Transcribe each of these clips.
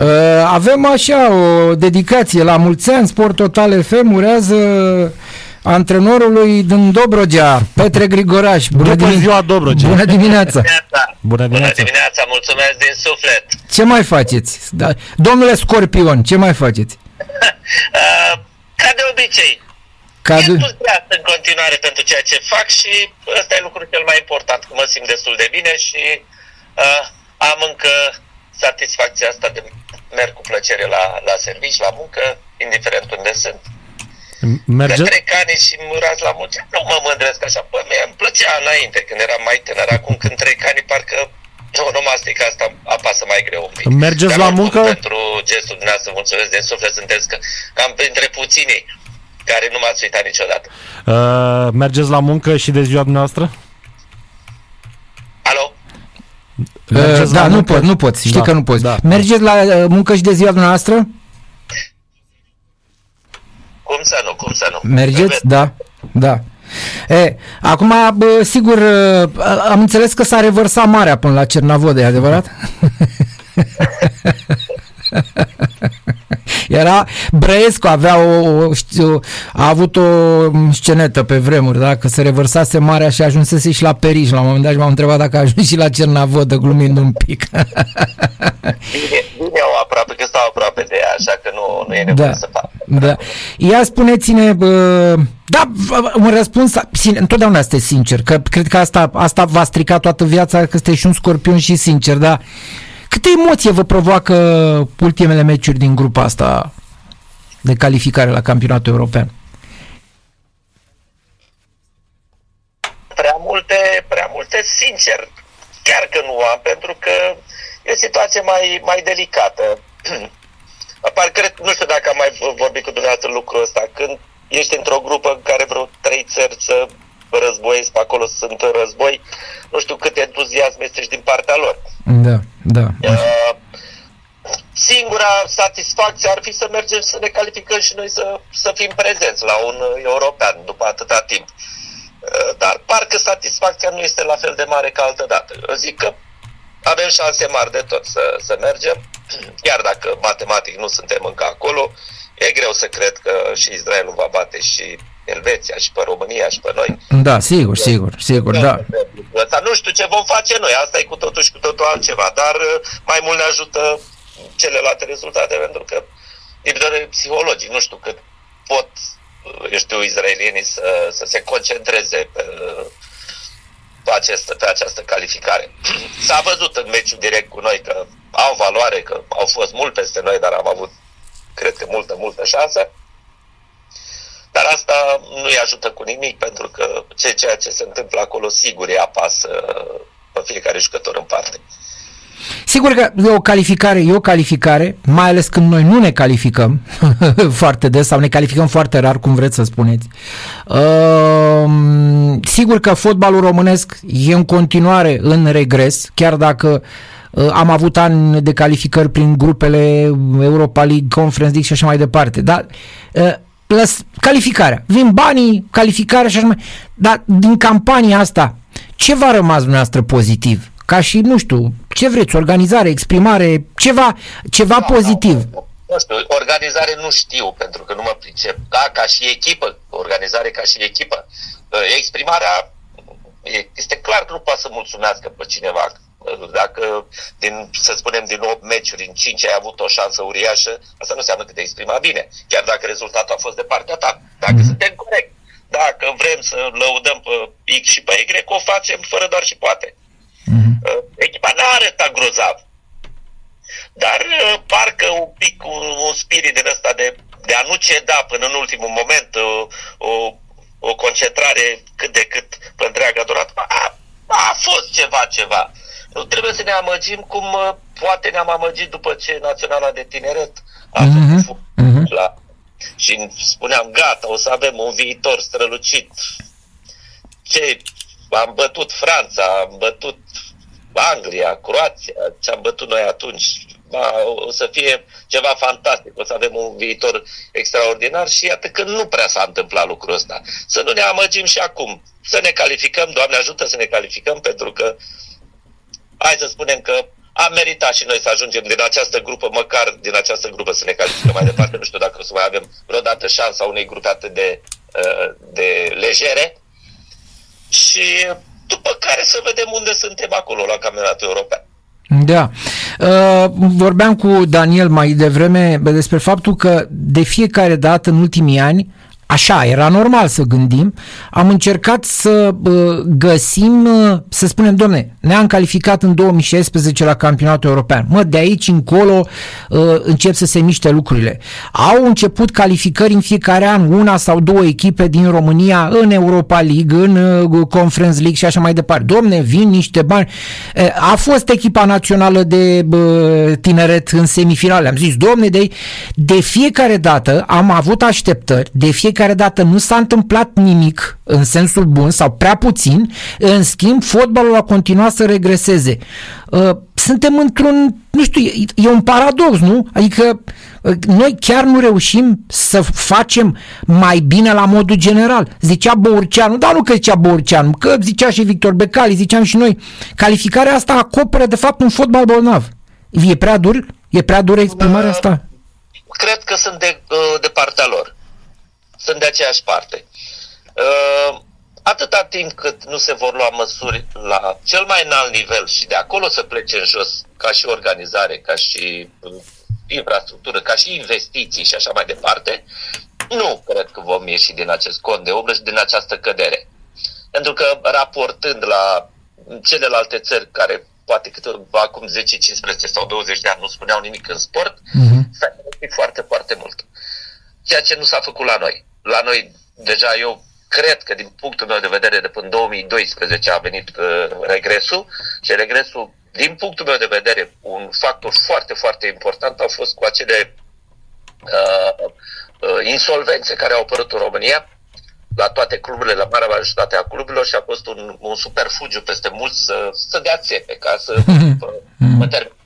Uh, avem așa o dedicație la mulți ani, Sport Total FM urează antrenorului din Dobrogea, Petre Grigoraș. Bună După dimine- ziua Dobrogea. Bună dimineața. Bună dimineața. Bună dimineața, mulțumesc din suflet. Ce mai faceți? Da. Domnule Scorpion, ce mai faceți? uh, ca de obicei. Ca de... în continuare pentru ceea ce fac și ăsta e lucrul cel mai important, că mă simt destul de bine și uh, am încă satisfacția asta de merg cu plăcere la, la servici, la muncă, indiferent unde sunt. Merge... Că trec ani și murați la muncă, nu mă mândresc așa. Bă, mie îmi plăcea înainte, când eram mai tânăr. Acum când trec ani, parcă nu, nu mă că asta apasă mai greu un pic. Mergeți Dar la muncă? Pentru gestul dumneavoastră, mulțumesc din suflet, sunteți că, cam printre puținii care nu m-ați uitat niciodată. Uh, mergeți la muncă și de ziua dumneavoastră? Uh, da, nu pot, nu pot, știi da, că nu poți. Da. Mergeți la uh, muncă și de ziua dumneavoastră? Cum să nu, cum să nu. Mergeți? Da, da. E, acum, bă, sigur, am înțeles că s-a revărsat marea până la Cernavode, e adevărat? Era Brăescu, avea o, știu, a avut o scenetă pe vremuri, da? că se revărsase marea și ajunsese și la Periș. La un moment dat și m-am întrebat dacă a ajuns și la Cernavodă, glumind un pic. bine, bine au aproape, că stau aproape de ea, așa că nu, nu e nevoie da, să fac. Da. Ia spuneți-ne, bă, da, un răspuns, întotdeauna este sincer, că cred că asta, asta va strica toată viața, că este și un scorpion și sincer, da? Câte emoție vă provoacă ultimele meciuri din grupa asta de calificare la campionatul european? Prea multe, prea multe, sincer, chiar că nu am, pentru că e o situație mai, mai delicată. Apar, cred, nu știu dacă am mai vorbit cu dumneavoastră lucrul ăsta, când ești într-o grupă în care vreo trei țări să războiesc, pe acolo sunt în război, nu știu cât entuziasm este și din partea lor. Da, da. Uh, singura satisfacție ar fi să mergem să ne calificăm și noi să, să fim prezenți la un european după atâta timp. Uh, dar parcă satisfacția nu este la fel de mare ca altă dată. Eu zic că avem șanse mari de tot să, să mergem, chiar dacă matematic nu suntem încă acolo, e greu să cred că și Israelul va bate și Elveția și pe România și pe noi. Da, sigur, sigur, sigur, da. Asta nu știu ce vom face noi, asta e cu totul și cu totul altceva, dar uh, mai mult ne ajută celelalte rezultate, pentru că e de psihologic, nu știu cât pot, uh, eu știu, izraelienii să, să se concentreze pe, pe, acest, pe această calificare. S-a văzut în meciul direct cu noi că au valoare, că au fost mult peste noi, dar am avut, cred că, multă, multă șansă. Dar asta nu îi ajută cu nimic, pentru că ceea ce se întâmplă acolo sigur îi apasă pe fiecare jucător în parte. Sigur că e o calificare, e o calificare, mai ales când noi nu ne calificăm foarte des sau ne calificăm foarte rar, cum vreți să spuneți. Uh, sigur că fotbalul românesc e în continuare în regres, chiar dacă uh, am avut ani de calificări prin grupele Europa League, Conference League și așa mai departe. Dar uh, lăs, calificarea. Vin banii, calificarea și așa mai... Dar din campania asta, ce v-a rămas dumneavoastră pozitiv? Ca și, nu știu, ce vreți, organizare, exprimare, ceva, ceva da, pozitiv. Da, nu știu, organizare nu știu, pentru că nu mă pricep. Da, ca și echipă, organizare ca și echipă. Exprimarea este clar că nu poate să mulțumească pe cineva dacă, din, să spunem, din 8 meciuri în 5 ai avut o șansă uriașă, asta nu înseamnă că te exprima bine, chiar dacă rezultatul a fost de partea ta. Dacă mm-hmm. suntem corect, dacă vrem să lăudăm pe X și pe Y, o facem fără doar și poate. Mm-hmm. Echipa n-a arătat grozav, dar uh, parcă un pic un, un spirit din ăsta de, de a nu ceda până în ultimul moment, o, o, o concentrare cât de cât pe întreaga durată, a, a fost ceva, ceva. Nu trebuie să ne amăgim cum uh, poate ne-am amăgit după ce Naționala de Tineret a mm-hmm. făcut mm-hmm. la... Și spuneam, gata, o să avem un viitor strălucit. Ce? Am bătut Franța, am bătut Anglia, Croația, ce am bătut noi atunci. Ba, o să fie ceva fantastic, o să avem un viitor extraordinar și iată că nu prea s-a întâmplat lucrul ăsta. Să nu ne amăgim și acum, să ne calificăm, Doamne ajută să ne calificăm, pentru că hai să spunem că am meritat și noi să ajungem din această grupă, măcar din această grupă să ne calificăm mai departe. Nu știu dacă o să mai avem vreodată șansa unei grupe atât de, uh, de legere. Și după care să vedem unde suntem acolo la campionatul european. Da. Uh, vorbeam cu Daniel mai devreme despre faptul că de fiecare dată în ultimii ani Așa, era normal să gândim. Am încercat să uh, găsim, uh, să spunem, domne, ne-am calificat în 2016 la campionatul european. Mă, de aici încolo uh, încep să se miște lucrurile. Au început calificări în fiecare an, una sau două echipe din România în Europa League, în uh, Conference League și așa mai departe. Domne, vin niște bani. Uh, a fost echipa națională de uh, tineret în semifinale. Am zis, domne, de, de fiecare dată am avut așteptări, de fiecare fiecare dată nu s-a întâmplat nimic în sensul bun sau prea puțin, în schimb fotbalul a continuat să regreseze. Uh, suntem într-un, nu știu, e un paradox, nu? Adică uh, noi chiar nu reușim să facem mai bine la modul general. Zicea Bourceanu, dar nu că zicea Bourceanu, că zicea și Victor Becali, ziceam și noi. Calificarea asta acoperă de fapt un fotbal bolnav. E prea dur? E prea dură exprimarea asta? Cred că sunt de, uh, de partea lor sunt de aceeași parte. Uh, atâta timp cât nu se vor lua măsuri la cel mai înalt nivel și de acolo să plece în jos ca și organizare, ca și infrastructură, ca și investiții și așa mai departe, nu cred că vom ieși din acest cont de umbră și din această cădere. Pentru că raportând la celelalte țări care poate câte acum 10, 15 sau 20 de ani nu spuneau nimic în sport, uh-huh. s-a foarte, foarte mult. Ceea ce nu s-a făcut la noi la noi deja eu cred că din punctul meu de vedere de până 2012 a venit uh, regresul și regresul din punctul meu de vedere un factor foarte, foarte important au fost cu acele uh, uh, insolvențe care au apărut în România la toate cluburile, la marea majoritate a cluburilor și a fost un, un super fugiu peste mulți să, să dea țepe ca să mă termin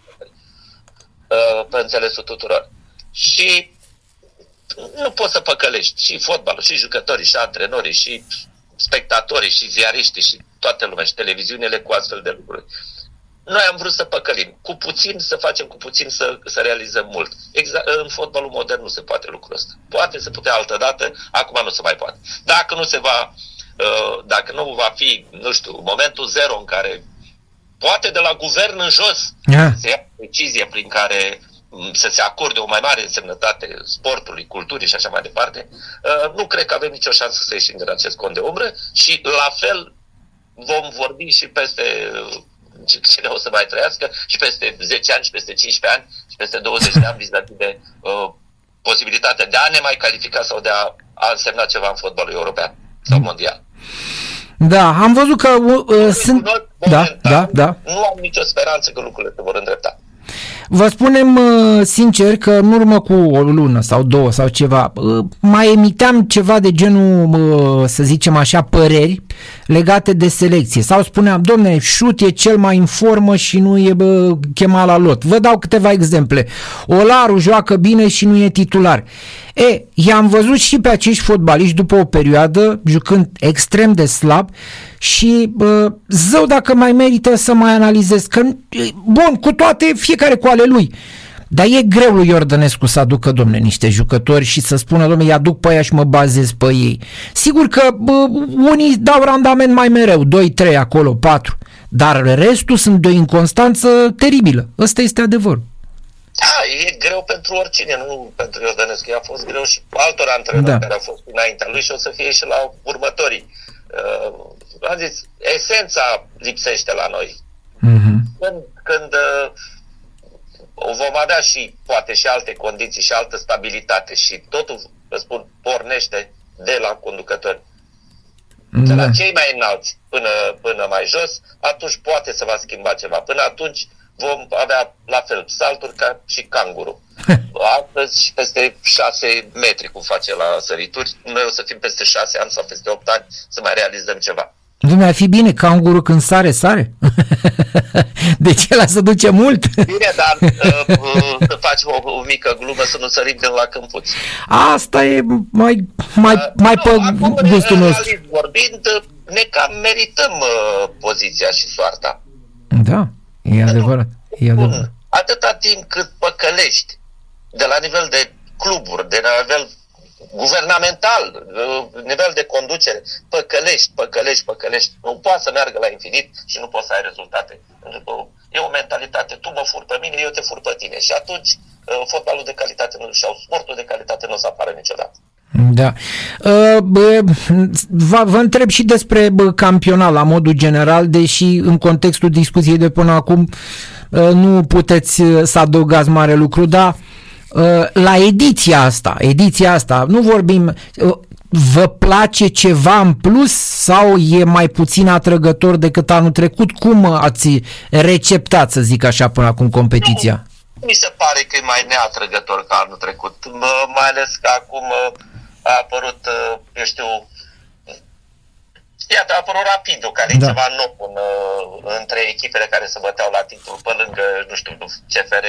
uh, pe înțelesul tuturor. Și nu poți să păcălești și fotbalul, și jucătorii, și antrenorii, și spectatorii, și ziariștii, și toată lumea, și televiziunile cu astfel de lucruri. Noi am vrut să păcălim. Cu puțin să facem, cu puțin să, să realizăm mult. Exact, în fotbalul modern nu se poate lucrul ăsta. Poate să putea altă dată, acum nu se mai poate. Dacă nu se va, uh, dacă nu va fi, nu știu, momentul zero în care poate de la guvern în jos yeah. se ia decizie prin care să se acorde o mai mare însemnătate sportului, culturii și așa mai departe, uh, nu cred că avem nicio șansă să ieșim din acest cont de umbră și la fel vom vorbi și peste cine o să mai trăiască și peste 10 ani și peste 15 ani și peste 20 de ani vis-a-vis de uh, posibilitatea de a ne mai califica sau de a, a însemna ceva în fotbalul european sau mondial. Da, am văzut că uh, sunt... Da, da, da. Nu am nicio speranță că lucrurile se vor îndrepta. Vă spunem uh, sincer că în urmă cu o lună sau două sau ceva, uh, mai emiteam ceva de genul, uh, să zicem așa, păreri legate de selecție. Sau spuneam, domne, șut e cel mai în formă și nu e bă, chemat la lot. Vă dau câteva exemple. Olaru joacă bine și nu e titular. E, i-am văzut și pe acești fotbaliști după o perioadă jucând extrem de slab și bă, zău dacă mai merită să mai analizez că, bun, cu toate fiecare cu ale lui dar e greu lui Iordănescu să aducă, domne, niște jucători și să spună, domne, îi aduc pe aia și mă bazez pe ei. Sigur că bă, unii dau randament mai mereu, 2-3 acolo, 4, dar restul sunt de o inconstanță teribilă. Ăsta este adevărul. Da, e greu pentru oricine, nu pentru Iordănescu. A fost greu și altor antrenori da. care au fost înaintea lui și o să fie și la următorii. Uh, am zis, esența lipsește la noi. Mm-hmm. Când, când uh, vom avea și poate și alte condiții și altă stabilitate și totul, vă spun, pornește de la conducători. De la da. cei mai înalți până, până mai jos, atunci poate să va schimba ceva. Până atunci vom avea la fel salturi ca și canguru. Astăzi și peste șase metri, cum face la sărituri, noi o să fim peste șase ani sau peste opt ani să mai realizăm ceva. Dumne, ar fi bine, canguru când sare, sare. deci el să duce mult. Bine, dar uh, uh, să faci o, o mică glumă să nu sărim din la câmpuți. Asta e mai, mai, uh, mai nu, pe gustul nostru. vorbind, ne cam merităm uh, poziția și soarta. Da, e adevărat. E adevărat. Atâta timp cât păcălești de la nivel de cluburi, de la nivel guvernamental, uh, nivel de conducere, păcălești, păcălești, păcălești. Nu poate să meargă la infinit și nu poți să ai rezultate. Pentru că e o mentalitate, tu mă fur pe mine, eu te fur pe tine. Și atunci uh, fotbalul de calitate nu, sau sportul de calitate nu o să apară niciodată. Da. Uh, bă, vă, vă întreb și despre bă, campionat la modul general, deși în contextul discuției de până acum uh, nu puteți uh, să adăugați mare lucru, dar uh, la ediția asta, ediția asta, nu vorbim, uh, vă place ceva în plus sau e mai puțin atrăgător decât anul trecut? Cum ați receptat, să zic așa, până acum competiția? Mi se pare că e mai neatrăgător ca anul trecut, mă- mai ales că acum uh, a apărut, uh, eu știu, Iată, a apărut Rapidul, care Da. e ceva nou în, uh, între echipele care se băteau la titlu, pe lângă, nu știu, CFR,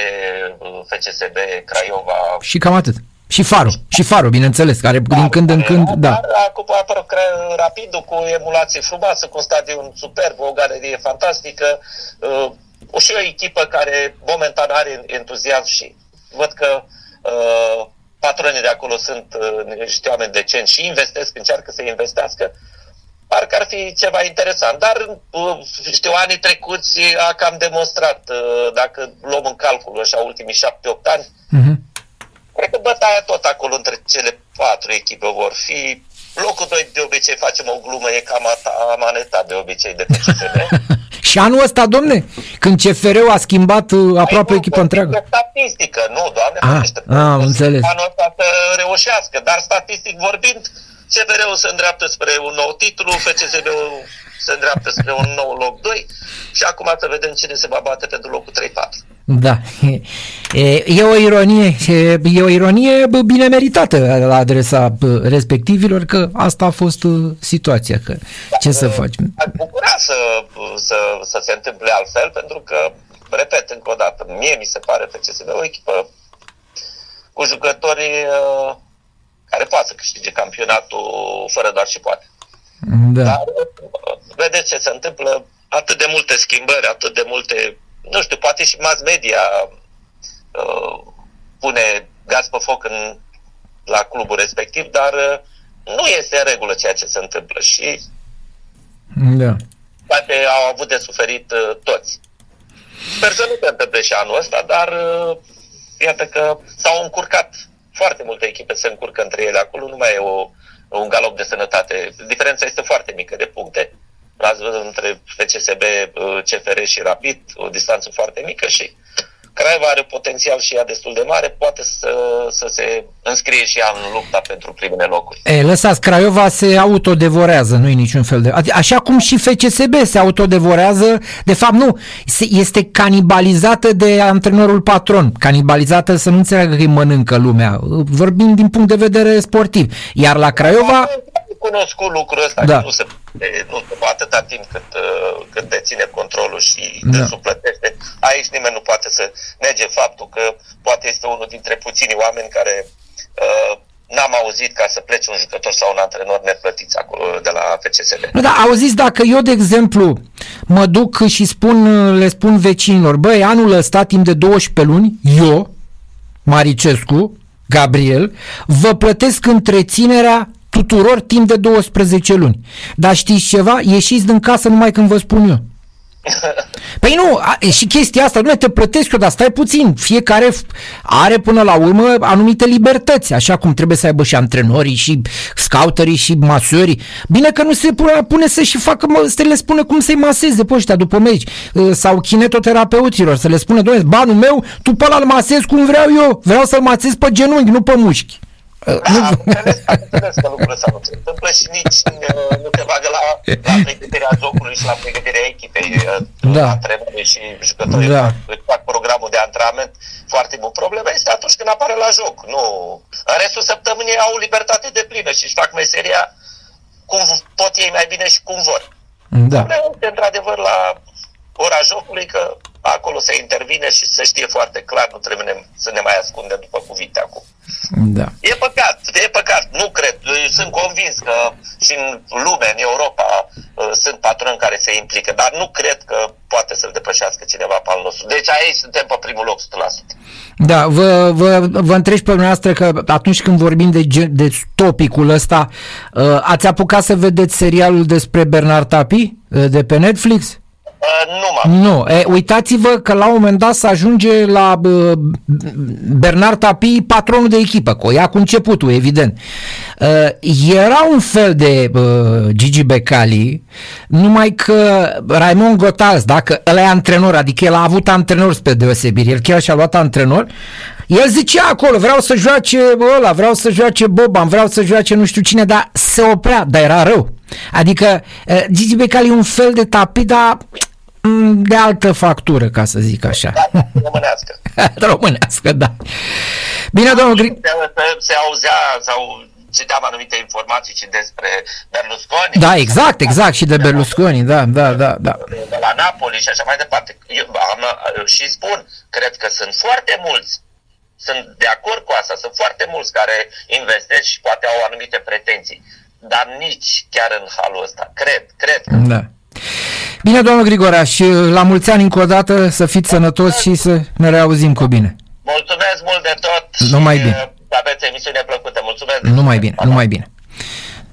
uh, FCSB, Craiova. Și cam atât. Și Faro, și Faro, bineînțeles, care din când în când, da. Dar acum a apărut Cra- Rapidul cu o emulație frumoasă, cu un stadion superb, o galerie fantastică, uh, și o echipă care momentan are entuziasm și văd că uh, patronii de acolo sunt uh, niște oameni decenți și investesc, încearcă să investească. Parcă ar fi ceva interesant, dar uh, știu, anii trecuți a cam demonstrat, uh, dacă luăm în calcul așa ultimii șapte-opt ani, Mhm. Cred că bătaia tot acolo între cele patru echipe vor fi. Locul 2 de obicei facem o glumă, e cam ata- amanetat de obicei de FCSB. Și anul ăsta, domne, când CFR-ul a schimbat uh, aproape Ai, echipa nu, întreagă. De statistică, nu, doamne, Ah, ferește. ah, am înțeles. Anul ăsta să reușească, dar statistic vorbind, CFR-ul se îndreaptă spre un nou titlu, FCSB-ul se îndreaptă spre un nou loc 2 și acum să vedem cine se va bate pentru locul 3-4. Da. E, e o ironie, e, e o ironie bă, bine meritată la adresa bă, respectivilor că asta a fost uh, situația, că ce să faci? Aș bucura să, să, să se întâmple altfel, pentru că, repet încă o dată, mie mi se pare FCSB o echipă cu jucători uh, care poate să câștige campionatul fără doar și poate. Da. Dar uh, vedeți ce se întâmplă, atât de multe schimbări, atât de multe, nu știu, poate și mass media uh, pune gaz pe foc în, la clubul respectiv, dar uh, nu este în regulă ceea ce se întâmplă și Da. poate au avut de suferit uh, toți. Sper să nu se întâmple și anul ăsta, dar uh, iată că s-au încurcat foarte multe echipe se încurcă între ele acolo, nu mai e o, un galop de sănătate. Diferența este foarte mică de puncte. L-ați văzut între FCSB, uh, CFR și Rapid, o distanță foarte mică și Craiova are potențial și ea destul de mare, poate să, să se înscrie și ea în lupta pentru primele locuri. E, lăsați, Craiova se autodevorează, nu e niciun fel de... adi- Așa cum și FCSB se autodevorează, de fapt nu, se- este canibalizată de antrenorul patron, canibalizată să nu înțeleagă că îi mănâncă lumea, vorbim din punct de vedere sportiv, iar la Craiova... Am cunoscut lucrul ăsta, Da. da. că nu se, nu se poate atâta timp cât, uh, cât deține controlul și Da. da. suplătește. Aici nimeni nu poate să nege faptul că poate este unul dintre puținii oameni care uh, n-am auzit ca să plece un jucător sau un antrenor neplătiți acolo de la FCSB. Nu, da, auziți, dacă eu, de exemplu, mă duc și spun, le spun vecinilor, băi, anul ăsta, timp de 12 luni, eu, Maricescu, Gabriel, vă plătesc întreținerea tuturor timp de 12 luni. Dar știți ceva? Ieșiți din casă numai când vă spun eu. Păi nu, a, e și chestia asta, nu te plătesc eu, dar stai puțin, fiecare f- are până la urmă anumite libertăți, așa cum trebuie să aibă și antrenorii, și scouterii, și masorii. Bine că nu se pune, pune să și facă, mă, să le spune cum să-i maseze pe ăștia după meci, uh, sau kinetoterapeuților, să le spună, doamne, banul meu, tu pe ăla îl masezi cum vreau eu, vreau să-l masez pe genunchi, nu pe mușchi. Uh, Da, am înțeles, am înțeles că lucrul ăsta nu se întâmplă și nici uh, nu te bagă la, la pregătirea jocului și la pregătirea echipei. Uh, Da. Antrenorii și jucătorii Da. da. fac, fac programul de antrenament foarte mult. Problema este atunci când apare la joc. Nu. În restul săptămânii au libertate de plină și își fac meseria cum pot ei mai bine și cum vor. Da. Problema este într-adevăr la ora jocului că acolo se intervine și se știe foarte clar, nu trebuie ne- să ne mai ascundem după cuvinte acum. Da. E păcat, e păcat, nu cred. sunt convins că și în lume, în Europa, uh, sunt patroni care se implică, dar nu cred că poate să-l depășească cineva pe al nostru. Deci aici suntem pe primul loc 100%. Da, vă, vă, vă întreb pe dumneavoastră că atunci când vorbim de, ge- de topicul ăsta, uh, ați apucat să vedeți serialul despre Bernard Tapie uh, de pe Netflix? Uh, nu m-am. Nu, e, uitați-vă că la un moment dat să ajunge la uh, Bernard Tapie patronul de echipă, cu ea cu începutul, evident. Uh, era un fel de uh, Gigi Becali, numai că Raimond Gotals, dacă ăla e antrenor, adică el a avut antrenor spre deosebire, el chiar și-a luat antrenor, el zicea acolo, vreau să joace ăla, vreau să joace Boban, vreau să joace nu știu cine, dar se oprea, dar era rău. Adică uh, Gigi Becali e un fel de tapit, dar mm, de altă factură, ca să zic așa. Da, românească. Românească, da. Bine, domnul Gri... Se, se, se auzea sau citeam anumite informații și despre Berlusconi. Da, exact, exact, și de Berlusconi, da, da, da, da. De la Napoli și așa mai departe. Eu am, și spun, cred că sunt foarte mulți sunt de acord cu asta, sunt foarte mulți care investesc și poate au anumite pretenții, dar nici chiar în halul ăsta. Cred, cred. Da. Bine, domnul Grigorea, și la mulți ani încă o dată să fiți sănătos și să ne reauzim cu bine. Mulțumesc mult de tot Numai și bine. uh, aveți emisiune plăcută. Mulțumesc. Numai bine, numai bine.